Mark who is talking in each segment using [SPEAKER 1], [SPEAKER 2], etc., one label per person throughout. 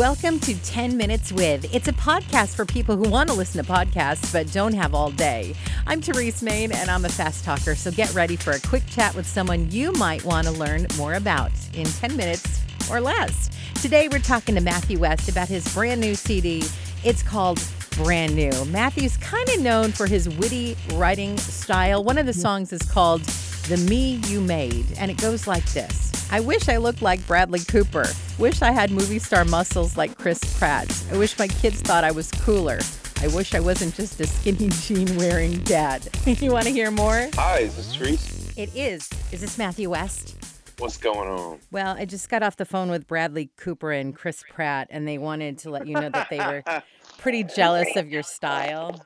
[SPEAKER 1] Welcome to 10 Minutes With. It's a podcast for people who want to listen to podcasts but don't have all day. I'm Therese Main and I'm a fast talker, so get ready for a quick chat with someone you might want to learn more about in 10 minutes or less. Today we're talking to Matthew West about his brand new CD. It's called Brand New. Matthew's kind of known for his witty writing style. One of the songs is called The Me You Made, and it goes like this. I wish I looked like Bradley Cooper. Wish I had movie star muscles like Chris Pratt. I wish my kids thought I was cooler. I wish I wasn't just a skinny jean wearing dad. you want to hear more?
[SPEAKER 2] Hi, is this Therese?
[SPEAKER 1] It is. Is this Matthew West?
[SPEAKER 2] What's going on?
[SPEAKER 1] Well, I just got off the phone with Bradley Cooper and Chris Pratt, and they wanted to let you know that they were pretty jealous of your style.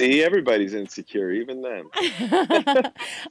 [SPEAKER 2] See, everybody's insecure, even them.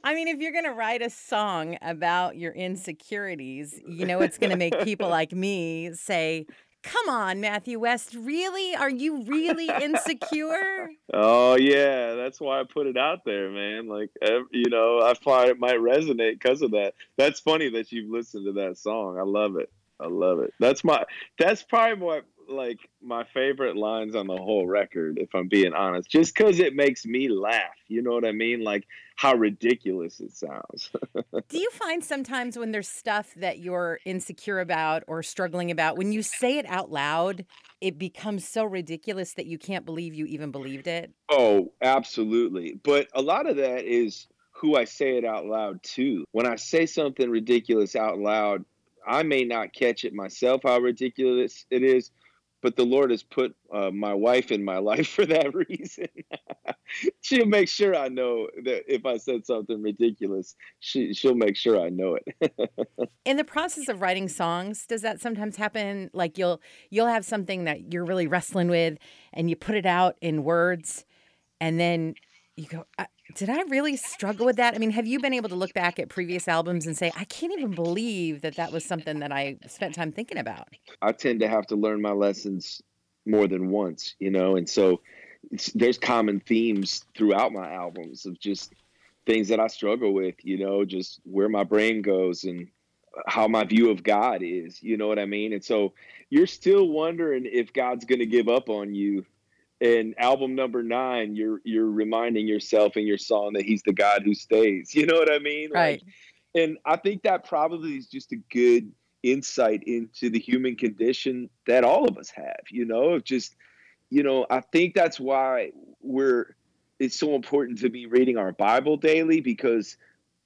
[SPEAKER 1] I mean, if you're going to write a song about your insecurities, you know, it's going to make people like me say, Come on, Matthew West, really? Are you really insecure?
[SPEAKER 2] oh, yeah. That's why I put it out there, man. Like, you know, I find it might resonate because of that. That's funny that you've listened to that song. I love it. I love it. That's my, that's probably what like my favorite lines on the whole record, if I'm being honest, just because it makes me laugh. You know what I mean? Like how ridiculous it sounds.
[SPEAKER 1] Do you find sometimes when there's stuff that you're insecure about or struggling about, when you say it out loud, it becomes so ridiculous that you can't believe you even believed it?
[SPEAKER 2] Oh, absolutely. But a lot of that is who I say it out loud to. When I say something ridiculous out loud, I may not catch it myself how ridiculous it is, but the Lord has put uh, my wife in my life for that reason. she'll make sure I know that if I said something ridiculous, she she'll make sure I know it.
[SPEAKER 1] in the process of writing songs, does that sometimes happen? Like you'll you'll have something that you're really wrestling with, and you put it out in words, and then you go, did I really struggle with that? I mean, have you been able to look back at previous albums and say, I can't even believe that that was something that I spent time thinking about?
[SPEAKER 2] I tend to have to learn my lessons more than once, you know, and so there's common themes throughout my albums of just things that I struggle with, you know, just where my brain goes and how my view of God is, you know what I mean? And so you're still wondering if God's going to give up on you in album number nine, you're you're reminding yourself in your song that he's the God who stays. You know what I mean?
[SPEAKER 1] Right.
[SPEAKER 2] Like, and I think that probably is just a good insight into the human condition that all of us have. You know, just you know, I think that's why we're it's so important to be reading our Bible daily because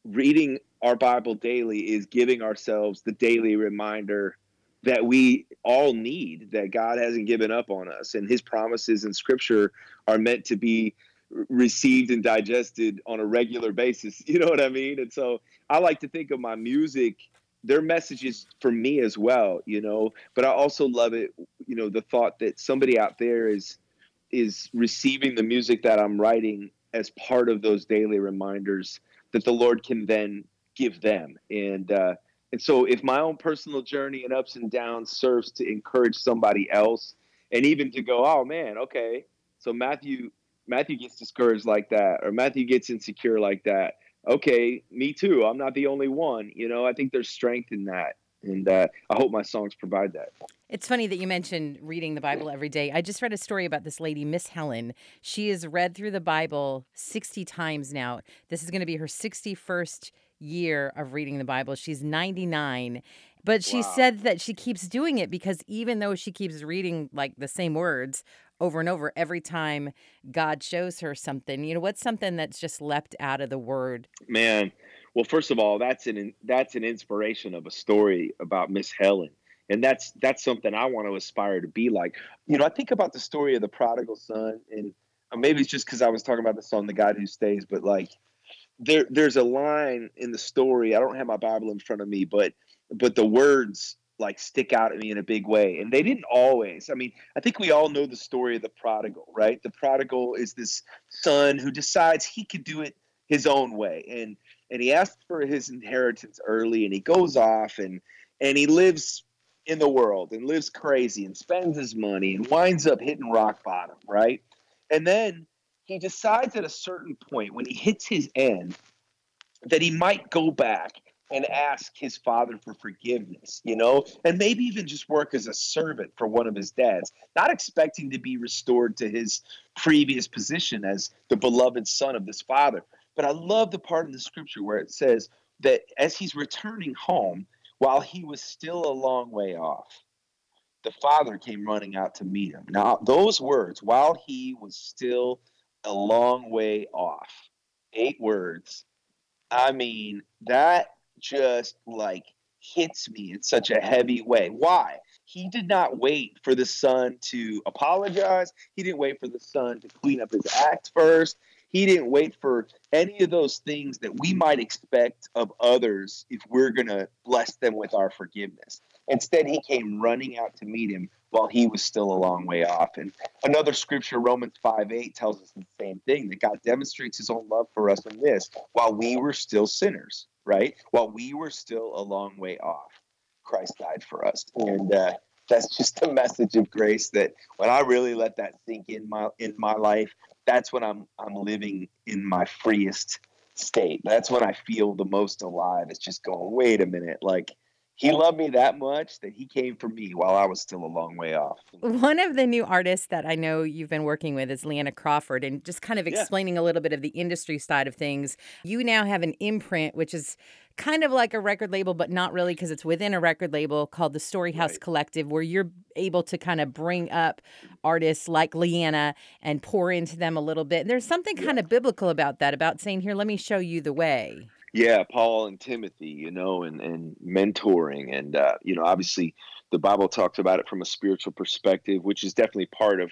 [SPEAKER 2] reading our Bible daily is giving ourselves the daily reminder that we all need that God hasn't given up on us. And his promises in scripture are meant to be received and digested on a regular basis. You know what i mean? And so i like to think of my music their messages for me as well you know? But i also love it you know the thought that somebody out there is is receiving the music that i'm writing as part of those daily reminders that the lord can then give them. And uh and so, if my own personal journey and ups and downs serves to encourage somebody else, and even to go, oh man, okay, so Matthew Matthew gets discouraged like that, or Matthew gets insecure like that. Okay, me too. I'm not the only one. You know, I think there's strength in that, and uh, I hope my songs provide that.
[SPEAKER 1] It's funny that you mentioned reading the Bible every day. I just read a story about this lady, Miss Helen. She has read through the Bible 60 times now. This is going to be her 61st year of reading the Bible. She's 99. But she wow. said that she keeps doing it because even though she keeps reading like the same words over and over every time God shows her something, you know, what's something that's just leapt out of the word?
[SPEAKER 2] Man, well, first of all, that's an that's an inspiration of a story about Miss Helen. And that's that's something I want to aspire to be like. You know, I think about the story of the prodigal son and uh, maybe it's just because I was talking about the song "The God Who Stays," but like there there's a line in the story. I don't have my Bible in front of me, but but the words like stick out at me in a big way. And they didn't always. I mean, I think we all know the story of the prodigal, right? The prodigal is this son who decides he could do it his own way. And and he asks for his inheritance early and he goes off and and he lives in the world and lives crazy and spends his money and winds up hitting rock bottom, right? And then he decides at a certain point when he hits his end that he might go back and ask his father for forgiveness, you know, and maybe even just work as a servant for one of his dads, not expecting to be restored to his previous position as the beloved son of this father. But I love the part in the scripture where it says that as he's returning home, while he was still a long way off, the father came running out to meet him. Now, those words, while he was still a long way off, eight words. I mean, that just like hits me in such a heavy way. Why? He did not wait for the son to apologize. He didn't wait for the son to clean up his act first. He didn't wait for any of those things that we might expect of others if we're going to bless them with our forgiveness. Instead, he came running out to meet him while he was still a long way off. And another scripture, Romans 5 8, tells us the same thing that God demonstrates his own love for us in this while we were still sinners, right? While we were still a long way off, Christ died for us. And uh, that's just a message of grace that when I really let that sink in my in my life, that's when I'm I'm living in my freest state. That's when I feel the most alive. It's just going, wait a minute, like he loved me that much that he came for me while I was still a long way off.
[SPEAKER 1] One of the new artists that I know you've been working with is Leanna Crawford, and just kind of explaining yeah. a little bit of the industry side of things. You now have an imprint, which is kind of like a record label, but not really because it's within a record label called the Storyhouse right. Collective, where you're able to kind of bring up artists like Leanna and pour into them a little bit. And there's something kind yeah. of biblical about that, about saying, Here, let me show you the way
[SPEAKER 2] yeah paul and timothy you know and and mentoring and uh, you know obviously the bible talks about it from a spiritual perspective which is definitely part of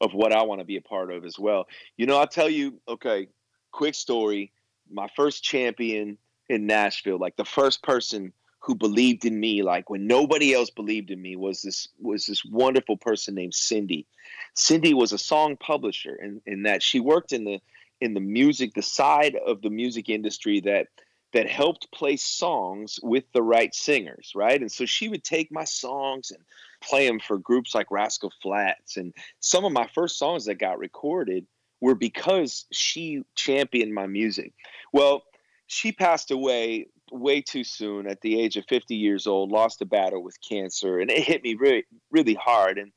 [SPEAKER 2] of what i want to be a part of as well. You know i'll tell you okay quick story. My first champion in nashville like the first person who believed in me like when nobody else believed in me was this was this wonderful person named cindy. Cindy was a song publisher and in, in that she worked in the in the music the side of the music industry that that helped play songs with the right singers, right? And so she would take my songs and play them for groups like Rascal Flatts. And some of my first songs that got recorded were because she championed my music. Well, she passed away way too soon at the age of 50 years old, lost a battle with cancer, and it hit me really, really hard. And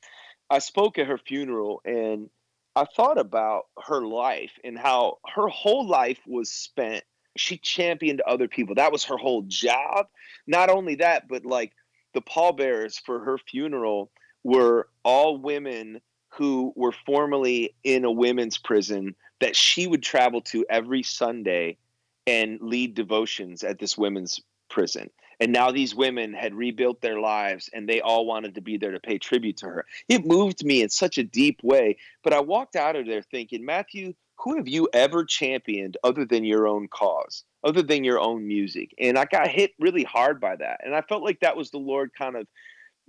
[SPEAKER 2] I spoke at her funeral and I thought about her life and how her whole life was spent she championed other people. That was her whole job. Not only that, but like the pallbearers for her funeral were all women who were formerly in a women's prison that she would travel to every Sunday and lead devotions at this women's prison. And now these women had rebuilt their lives and they all wanted to be there to pay tribute to her. It moved me in such a deep way. But I walked out of there thinking, Matthew, who have you ever championed other than your own cause, other than your own music? And I got hit really hard by that. And I felt like that was the Lord kind of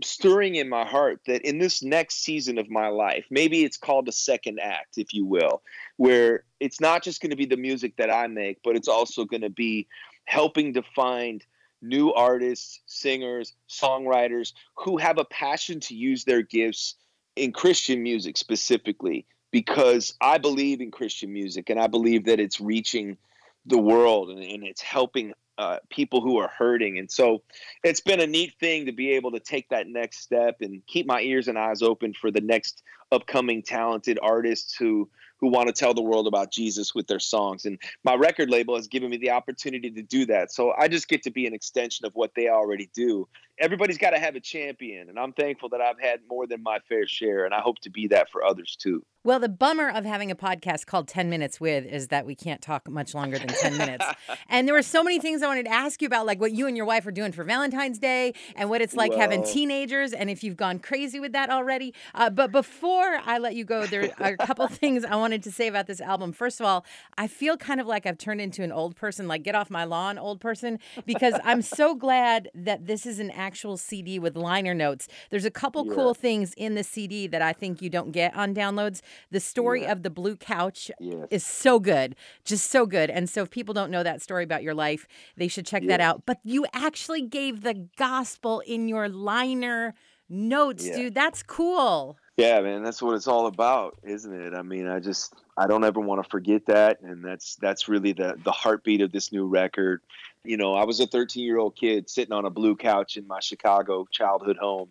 [SPEAKER 2] stirring in my heart that in this next season of my life, maybe it's called a second act, if you will, where it's not just going to be the music that I make, but it's also going to be helping to find new artists, singers, songwriters who have a passion to use their gifts in Christian music specifically because I believe in Christian music and I believe that it's reaching the world and, and it's helping uh, people who are hurting. And so it's been a neat thing to be able to take that next step and keep my ears and eyes open for the next upcoming talented artists who who want to tell the world about Jesus with their songs. And my record label has given me the opportunity to do that. So I just get to be an extension of what they already do. Everybody's got to have a champion, and I'm thankful that I've had more than my fair share, and I hope to be that for others too.
[SPEAKER 1] Well, the bummer of having a podcast called 10 Minutes With is that we can't talk much longer than 10 minutes. and there were so many things I wanted to ask you about, like what you and your wife are doing for Valentine's Day and what it's like well, having teenagers and if you've gone crazy with that already. Uh, but before I let you go, there are a couple things I wanted to say about this album. First of all, I feel kind of like I've turned into an old person, like get off my lawn, old person, because I'm so glad that this is an actual CD with liner notes. There's a couple yeah. cool things in the CD that I think you don't get on downloads. The story yeah. of the blue couch yes. is so good, just so good. And so if people don't know that story about your life, they should check that out. But you actually gave the gospel in your liner notes, yeah. dude. That's cool.
[SPEAKER 2] Yeah, man, that's what it's all about, isn't it? I mean, I just I don't ever want to forget that, and that's that's really the the heartbeat of this new record. You know, I was a 13 year old kid sitting on a blue couch in my Chicago childhood home,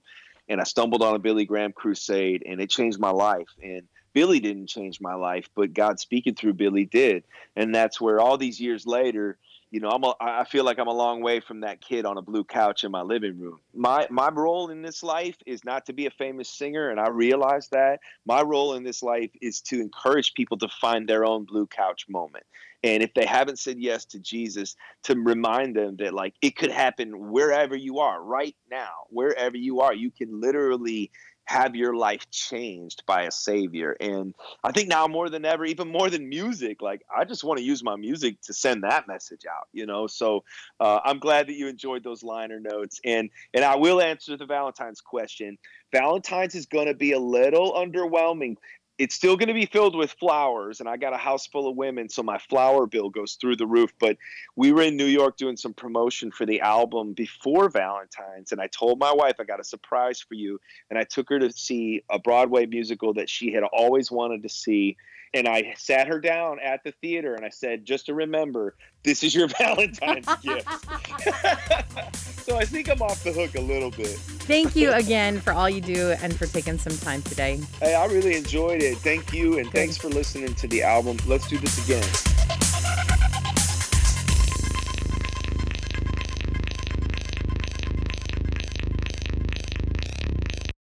[SPEAKER 2] and I stumbled on a Billy Graham crusade, and it changed my life. And Billy didn't change my life, but God speaking through Billy did, and that's where all these years later you know, I'm a, I feel like I'm a long way from that kid on a blue couch in my living room. My my role in this life is not to be a famous singer, and I realize that. My role in this life is to encourage people to find their own blue couch moment. And if they haven't said yes to Jesus, to remind them that like it could happen wherever you are right now, wherever you are, you can literally have your life changed by a savior. And I think now more than ever, even more than music, like I just want to use my music to send that message out, you know? So uh, I'm glad that you enjoyed those liner notes. And, and I will answer the Valentine's question. Valentine's is going to be a little underwhelming it's still going to be filled with flowers and i got a house full of women so my flower bill goes through the roof. But we were in new york doing some promotion for the album before valentine's and i told my wife i got a surprise for you and i took her to see a broadway musical that she had always wanted to see and I sat her down at the theater and I said, just to remember, this is your Valentine's gift. so I think I'm off the hook a little bit.
[SPEAKER 1] Thank you again for all you do and for taking some time today.
[SPEAKER 2] Hey, I really enjoyed it. Thank you, and Good. thanks for listening to the album. Let's do this again.